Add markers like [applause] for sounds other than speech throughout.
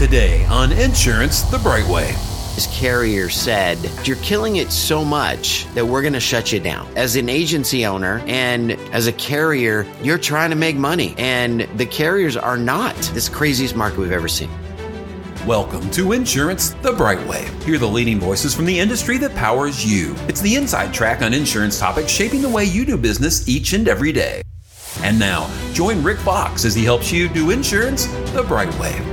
Today on Insurance the Brightway. This carrier said, You're killing it so much that we're going to shut you down. As an agency owner and as a carrier, you're trying to make money, and the carriers are not. This craziest market we've ever seen. Welcome to Insurance the Brightway. Hear the leading voices from the industry that powers you. It's the inside track on insurance topics shaping the way you do business each and every day. And now, join Rick Fox as he helps you do insurance the bright way.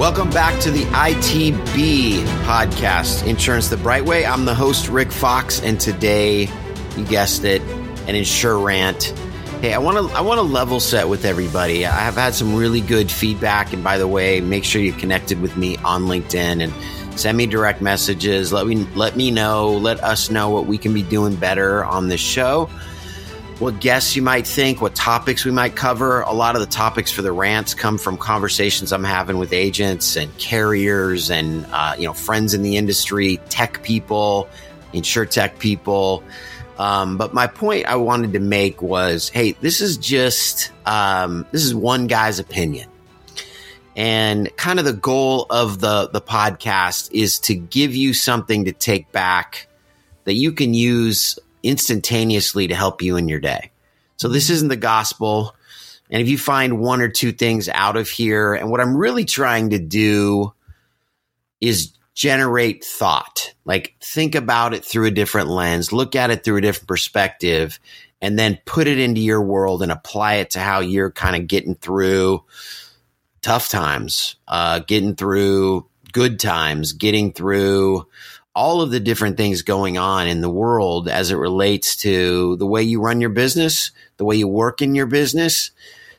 Welcome back to the ITB podcast, Insurance the Brightway. I'm the host, Rick Fox, and today, you guessed it, an InsuRant. Hey, I want to I want to level set with everybody. I have had some really good feedback, and by the way, make sure you connected with me on LinkedIn and send me direct messages. Let me let me know, let us know what we can be doing better on this show what guests you might think, what topics we might cover. A lot of the topics for the rants come from conversations I'm having with agents and carriers and uh, you know friends in the industry, tech people, insurtech people. Um, but my point I wanted to make was, hey, this is just um, this is one guy's opinion. And kind of the goal of the the podcast is to give you something to take back that you can use instantaneously to help you in your day. So this isn't the gospel. And if you find one or two things out of here, and what I'm really trying to do is generate thought, like think about it through a different lens, look at it through a different perspective, and then put it into your world and apply it to how you're kind of getting through tough times, uh, getting through good times, getting through all of the different things going on in the world as it relates to the way you run your business, the way you work in your business,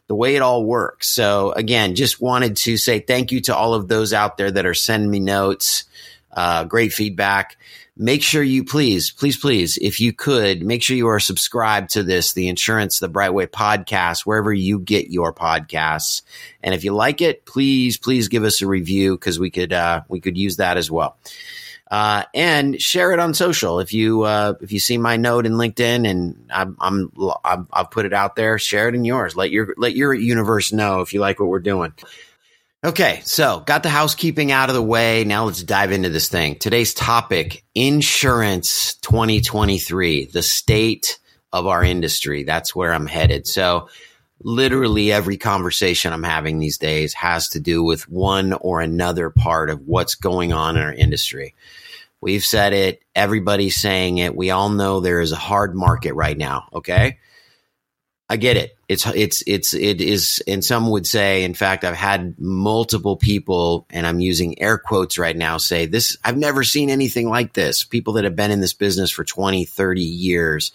the way it all works. So again, just wanted to say thank you to all of those out there that are sending me notes, uh, great feedback. Make sure you please, please, please, if you could, make sure you are subscribed to this, the Insurance the Brightway podcast, wherever you get your podcasts. And if you like it, please, please give us a review because we could, uh, we could use that as well. Uh, and share it on social. If you uh, if you see my note in LinkedIn and I'm, I'm i have put it out there, share it in yours. Let your let your universe know if you like what we're doing. Okay, so got the housekeeping out of the way. Now let's dive into this thing. Today's topic: insurance 2023, the state of our industry. That's where I'm headed. So literally every conversation I'm having these days has to do with one or another part of what's going on in our industry. We've said it. Everybody's saying it. We all know there is a hard market right now. Okay. I get it. It's, it's, it's, it is, and some would say, in fact, I've had multiple people, and I'm using air quotes right now, say this, I've never seen anything like this. People that have been in this business for 20, 30 years.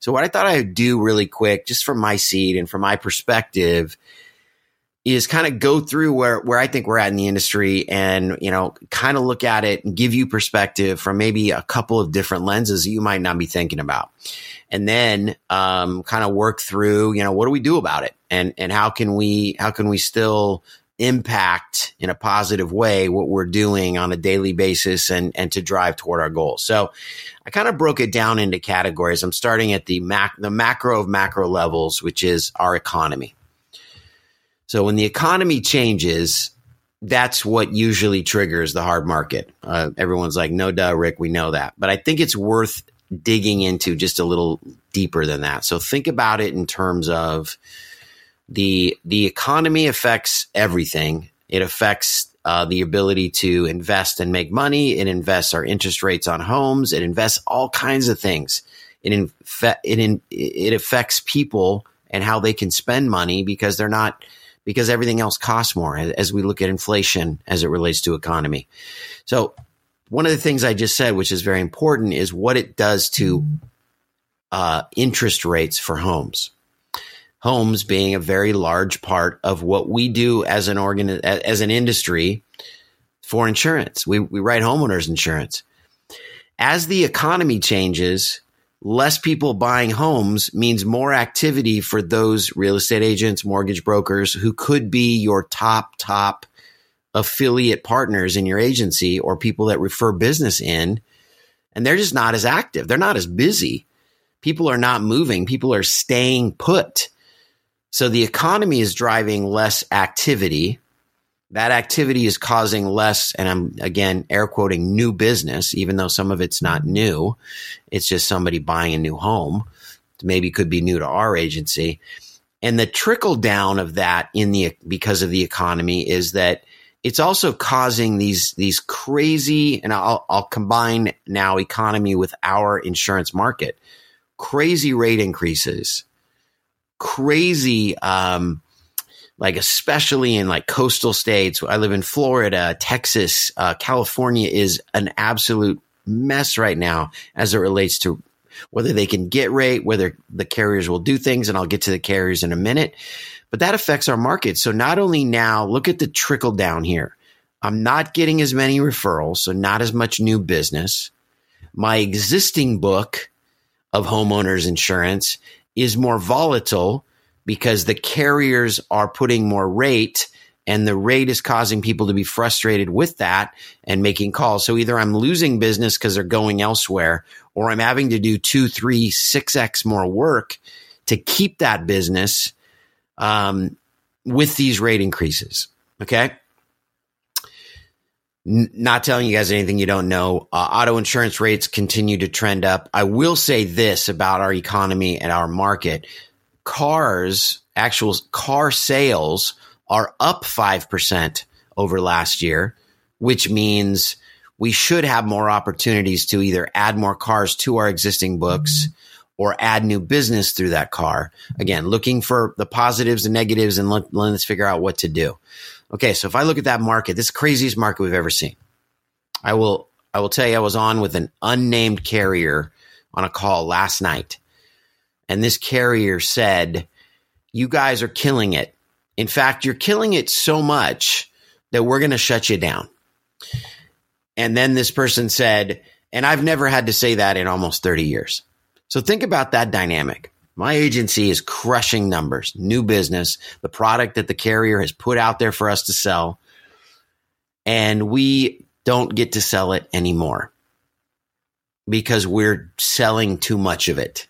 So what I thought I would do really quick, just from my seat and from my perspective, is kind of go through where, where I think we're at in the industry and, you know, kind of look at it and give you perspective from maybe a couple of different lenses that you might not be thinking about. And then, um, kind of work through, you know, what do we do about it? And, and how can we, how can we still impact in a positive way what we're doing on a daily basis and, and to drive toward our goals. So I kind of broke it down into categories. I'm starting at the mac, the macro of macro levels, which is our economy. So when the economy changes, that's what usually triggers the hard market. Uh, everyone's like, no, duh, Rick, we know that. But I think it's worth digging into just a little deeper than that. So think about it in terms of the the economy affects everything. It affects uh, the ability to invest and make money. It invests our interest rates on homes. It invests all kinds of things. It infe- it in, it affects people and how they can spend money because they're not because everything else costs more as we look at inflation as it relates to economy. So one of the things I just said, which is very important, is what it does to uh, interest rates for homes. Homes being a very large part of what we do as an organ as an industry for insurance. We we write homeowners insurance. As the economy changes, less people buying homes means more activity for those real estate agents, mortgage brokers who could be your top, top affiliate partners in your agency or people that refer business in. And they're just not as active. They're not as busy. People are not moving. People are staying put. So the economy is driving less activity. That activity is causing less, and I'm again air quoting new business, even though some of it's not new. It's just somebody buying a new home. Maybe could be new to our agency. And the trickle down of that in the because of the economy is that it's also causing these these crazy and I'll, I'll combine now economy with our insurance market crazy rate increases crazy um, like especially in like coastal states i live in florida texas uh, california is an absolute mess right now as it relates to whether they can get rate whether the carriers will do things and i'll get to the carriers in a minute but that affects our market. So not only now, look at the trickle down here. I'm not getting as many referrals, so not as much new business. My existing book of homeowners insurance is more volatile because the carriers are putting more rate and the rate is causing people to be frustrated with that and making calls. So either I'm losing business because they're going elsewhere or I'm having to do two, three, six X more work to keep that business um, with these rate increases. Okay. Not telling you guys anything you don't know. Uh, auto insurance rates continue to trend up. I will say this about our economy and our market cars, actual car sales are up 5% over last year, which means we should have more opportunities to either add more cars to our existing books. Mm-hmm or add new business through that car. Again, looking for the positives and negatives and let, let's figure out what to do. Okay, so if I look at that market, this is craziest market we've ever seen. I will I will tell you I was on with an unnamed carrier on a call last night. And this carrier said, "You guys are killing it. In fact, you're killing it so much that we're going to shut you down." And then this person said, and I've never had to say that in almost 30 years. So think about that dynamic. My agency is crushing numbers, new business, the product that the carrier has put out there for us to sell. And we don't get to sell it anymore because we're selling too much of it.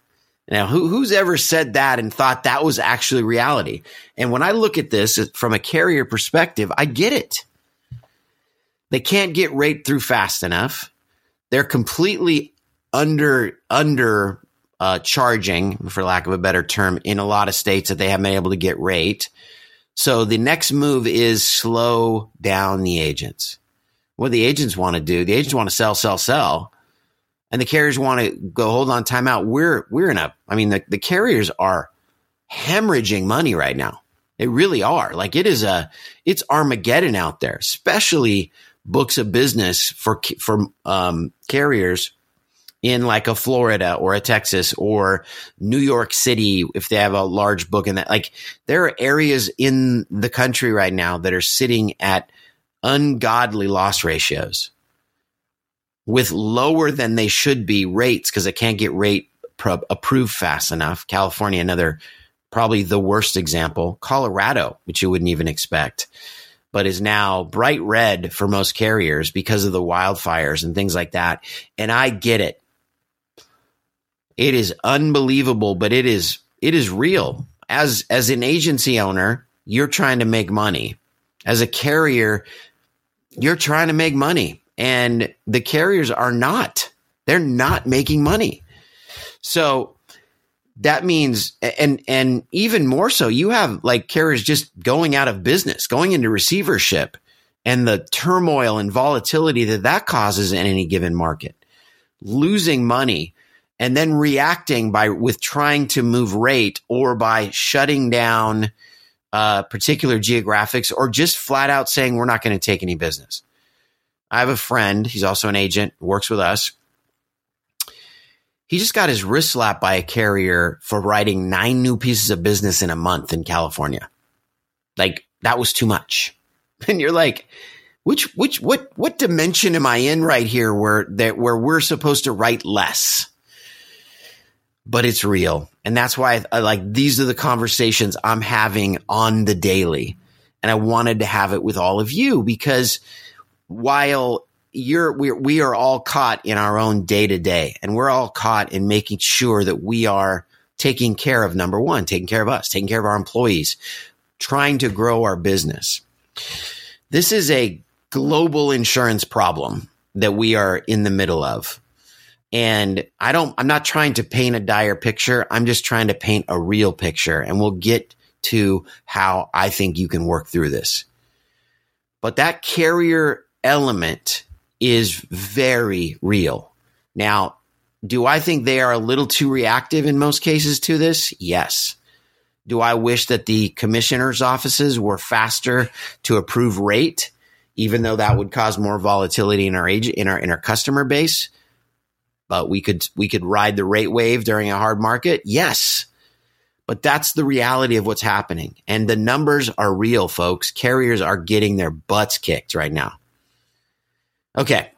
Now, who, who's ever said that and thought that was actually reality? And when I look at this from a carrier perspective, I get it. They can't get rate through fast enough. They're completely under under uh, charging, for lack of a better term, in a lot of states that they haven't been able to get rate. So the next move is slow down the agents. What the agents want to do, the agents want to sell, sell, sell. And the carriers want to go hold on timeout. We're, we're in a, I mean, the, the carriers are hemorrhaging money right now. They really are. Like it is a, it's Armageddon out there, especially books of business for, for, um, carriers in like a Florida or a Texas or New York City if they have a large book in that like there are areas in the country right now that are sitting at ungodly loss ratios with lower than they should be rates because they can't get rate pro- approved fast enough. California, another probably the worst example. Colorado, which you wouldn't even expect, but is now bright red for most carriers because of the wildfires and things like that. And I get it. It is unbelievable, but it is it is real. As as an agency owner, you're trying to make money. As a carrier, you're trying to make money. And the carriers are not. They're not making money. So that means and and even more so, you have like carriers just going out of business, going into receivership and the turmoil and volatility that that causes in any given market. Losing money and then reacting by with trying to move rate or by shutting down uh, particular geographics or just flat out saying we're not going to take any business. I have a friend, he's also an agent, works with us. He just got his wrist slapped by a carrier for writing nine new pieces of business in a month in California. Like that was too much. [laughs] And you're like, which which what what dimension am I in right here where that where we're supposed to write less? but it's real. And that's why I, like these are the conversations I'm having on the daily. And I wanted to have it with all of you because while you're we we are all caught in our own day to day and we're all caught in making sure that we are taking care of number one, taking care of us, taking care of our employees, trying to grow our business. This is a global insurance problem that we are in the middle of. And I don't, I'm not trying to paint a dire picture. I'm just trying to paint a real picture and we'll get to how I think you can work through this. But that carrier element is very real. Now, do I think they are a little too reactive in most cases to this? Yes. Do I wish that the commissioner's offices were faster to approve rate, even though that would cause more volatility in our age in our in our customer base? But we could we could ride the rate wave during a hard market. Yes. But that's the reality of what's happening. And the numbers are real, folks. Carriers are getting their butts kicked right now. Okay.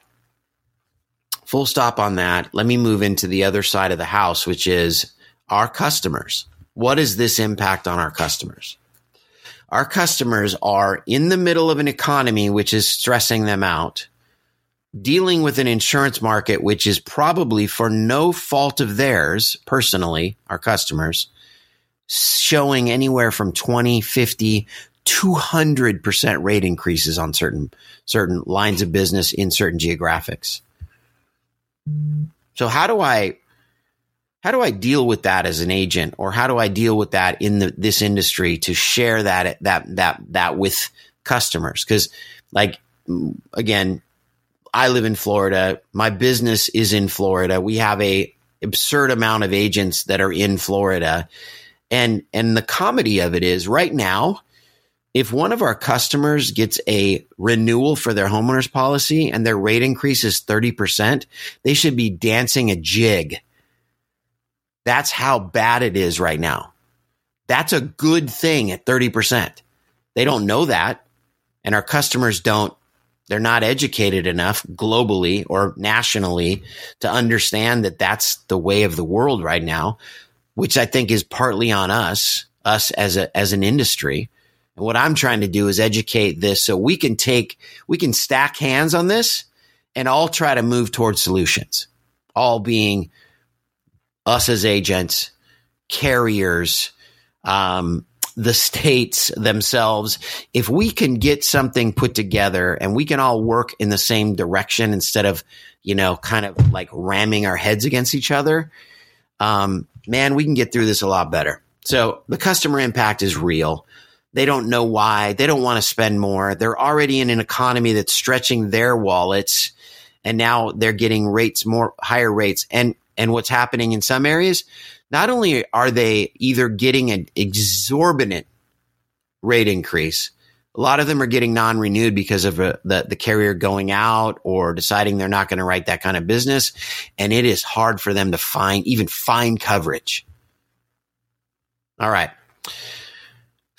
Full stop on that. Let me move into the other side of the house, which is our customers. What is this impact on our customers? Our customers are in the middle of an economy which is stressing them out, dealing with an insurance market which is probably for no fault of theirs, personally, our customers, showing anywhere from 20, 50, 200% rate increases on certain certain lines of business in certain geographics. So how do I how do I deal with that as an agent or how do I deal with that in the, this industry to share that that that that with customers? Cuz like again I live in Florida. My business is in Florida. We have a absurd amount of agents that are in Florida. And and the comedy of it is right now if one of our customers gets a renewal for their homeowners policy and their rate increase is 30%, they should be dancing a jig. That's how bad it is right now. That's a good thing at 30%. They don't know that. And our customers don't, they're not educated enough globally or nationally to understand that that's the way of the world right now, which I think is partly on us, us as a, as an industry and what I'm trying to do is educate this so we can take, we can stack hands on this and all try to move towards solutions, all being us as agents, carriers, um, the states themselves. If we can get something put together and we can all work in the same direction instead of, you know, kind of like ramming our heads against each other, um, man, we can get through this a lot better. So the customer impact is real. They don't know why. They don't want to spend more. They're already in an economy that's stretching their wallets and now they're getting rates more higher rates. And, and what's happening in some areas, not only are they either getting an exorbitant rate increase, a lot of them are getting non-renewed because of uh, the, the carrier going out or deciding they're not going to write that kind of business. And it is hard for them to find, even find coverage. All right.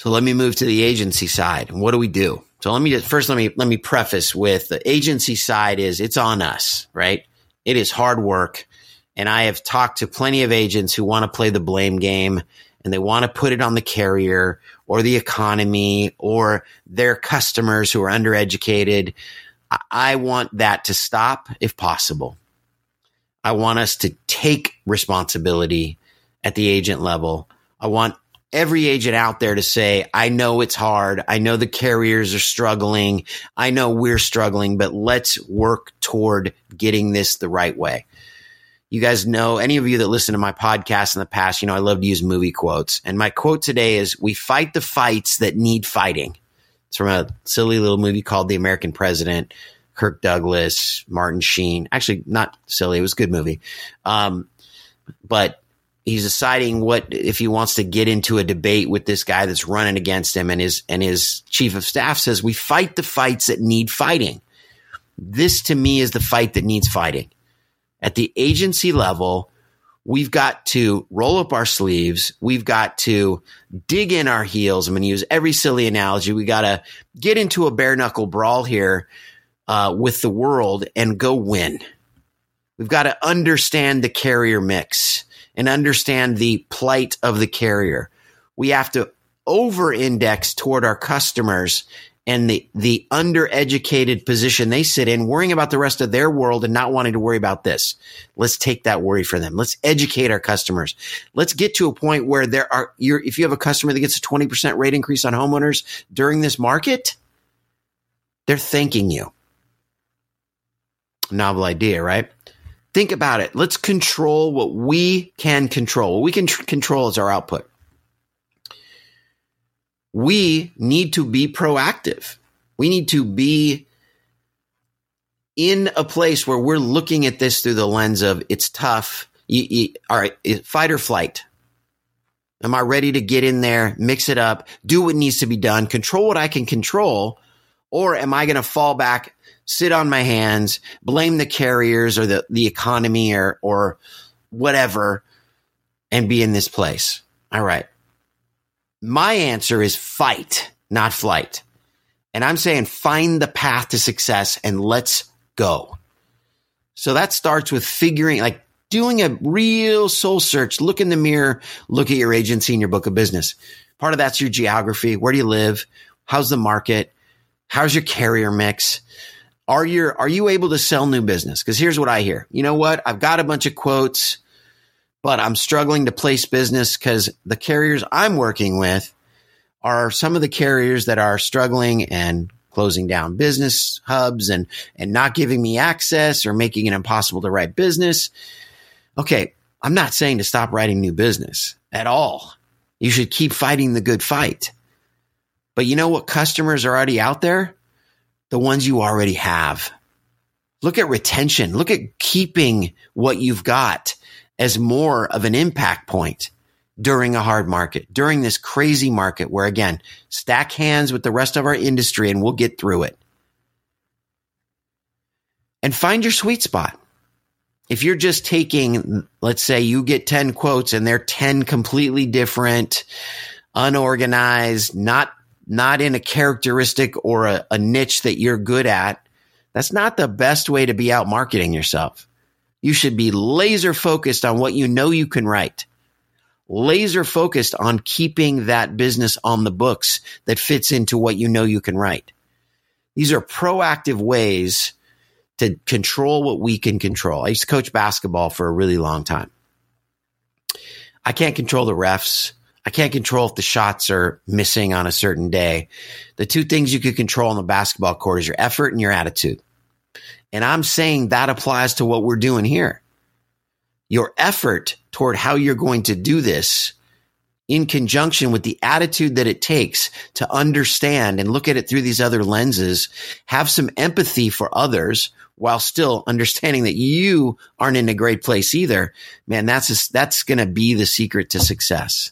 So let me move to the agency side. What do we do? So let me just, first let me let me preface with the agency side is it's on us, right? It is hard work. And I have talked to plenty of agents who want to play the blame game and they want to put it on the carrier or the economy or their customers who are undereducated. I want that to stop if possible. I want us to take responsibility at the agent level. I want every agent out there to say, I know it's hard. I know the carriers are struggling. I know we're struggling, but let's work toward getting this the right way. You guys know, any of you that listen to my podcast in the past, you know, I love to use movie quotes. And my quote today is, we fight the fights that need fighting. It's from a silly little movie called The American President. Kirk Douglas, Martin Sheen. Actually, not silly. It was a good movie. Um, but he's deciding what if he wants to get into a debate with this guy that's running against him and his and his chief of staff says we fight the fights that need fighting. This to me is the fight that needs fighting. At the agency level we've got to roll up our sleeves. We've got to dig in our heels. I'm going to use every silly analogy. We got to get into a bare knuckle brawl here uh, with the world and go win. We've got to understand the carrier mix and understand the plight of the carrier. We have to over index toward our customers and the, the undereducated position they sit in, worrying about the rest of their world and not wanting to worry about this. Let's take that worry for them. Let's educate our customers. Let's get to a point where there are, if you have a customer that gets a 20% rate increase on homeowners during this market, they're thanking you. Novel idea, right? Think about it. Let's control what we can control. What we can tr- control is our output we need to be proactive. We need to be in a place where we're looking at this through the lens of it's tough. You, you, all right, fight or flight. Am I ready to get in there, mix it up, do what needs to be done, control what I can control? Or am I going to fall back, sit on my hands, blame the carriers or the, the economy or, or whatever and be in this place? All right. My answer is fight, not flight. And I'm saying find the path to success and let's go. So that starts with figuring, like doing a real soul search. Look in the mirror, look at your agency and your book of business. Part of that's your geography. Where do you live? How's the market? How's your carrier mix? Are you, are you able to sell new business? Cause here's what I hear. You know what? I've got a bunch of quotes but I'm struggling to place business because the carriers I'm working with are some of the carriers that are struggling and closing down business hubs and, and not giving me access or making it impossible to write business. Okay. I'm not saying to stop writing new business at all. You should keep fighting the good fight. But you know what customers are already out there? The ones you already have. Look at retention. Look at keeping what you've got as more of an impact point during a hard market, during this crazy market where again, stack hands with the rest of our industry and we'll get through it. And find your sweet spot. If you're just taking, let's say you get 10 quotes and they're 10 completely different, unorganized, not, not in a characteristic or a, a niche that you're good at, that's not the best way to be out marketing yourself. You should be laser focused on what you know you can write. Laser focused on keeping that business on the books that fits into what you know you can write. These are proactive ways to control what we can control. I used to coach basketball for a really long time. I can't control the refs. I can't control if the shots are missing on a certain day. The two things you can control on the basketball court is your effort and your attitude. And I'm saying that applies to what we're doing here. Your effort toward how you're going to do this in conjunction with the attitude that it takes to understand and look at it through these other lenses, have some empathy for others while still understanding that you aren't in a great place either. Man, that's, that's going to be the secret to success.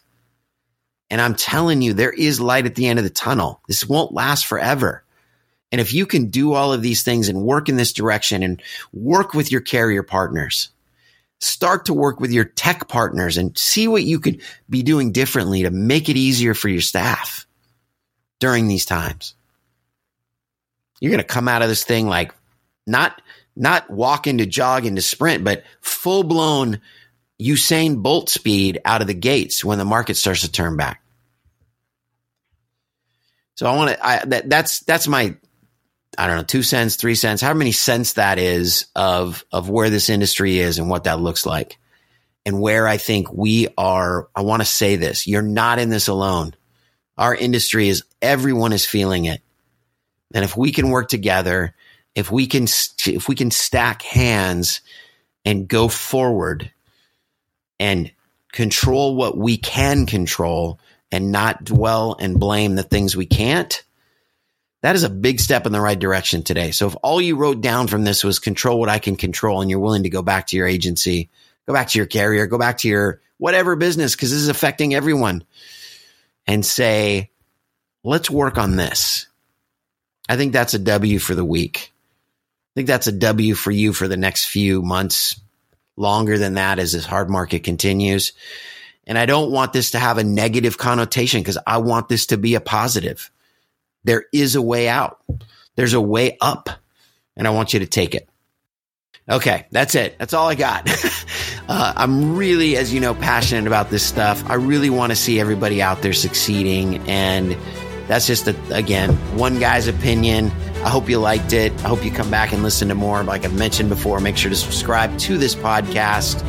And I'm telling you, there is light at the end of the tunnel. This won't last forever. And if you can do all of these things and work in this direction and work with your carrier partners, start to work with your tech partners and see what you could be doing differently to make it easier for your staff during these times. You're going to come out of this thing like not, not walk into jog into sprint, but full blown Usain Bolt speed out of the gates when the market starts to turn back. So I want to, that, that's, that's my I don't know, two cents, three cents, how many cents that is of, of where this industry is and what that looks like. And where I think we are, I want to say this, you're not in this alone. Our industry is, everyone is feeling it. And if we can work together, if we can, if we can stack hands and go forward and control what we can control and not dwell and blame the things we can't, that is a big step in the right direction today. So if all you wrote down from this was control what I can control and you're willing to go back to your agency, go back to your carrier, go back to your whatever business, because this is affecting everyone and say, let's work on this. I think that's a W for the week. I think that's a W for you for the next few months, longer than that as this hard market continues. And I don't want this to have a negative connotation because I want this to be a positive. There is a way out. There's a way up and I want you to take it. Okay, that's it. That's all I got. [laughs] uh, I'm really, as you know, passionate about this stuff. I really want to see everybody out there succeeding. And that's just a, again one guy's opinion. I hope you liked it. I hope you come back and listen to more. Like I've mentioned before, make sure to subscribe to this podcast.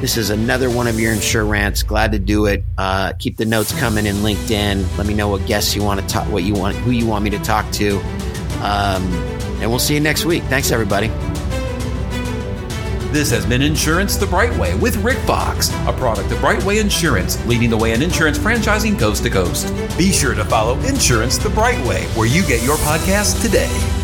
This is another one of your InsuRants. Glad to do it. Uh, keep the notes coming in LinkedIn. Let me know what guests you want to talk, what you want, who you want me to talk to, um, and we'll see you next week. Thanks, everybody. This has been Insurance the Brightway with Rick Fox, a product of Brightway Insurance, leading the way in insurance franchising coast to coast. Be sure to follow Insurance the Brightway where you get your podcast today.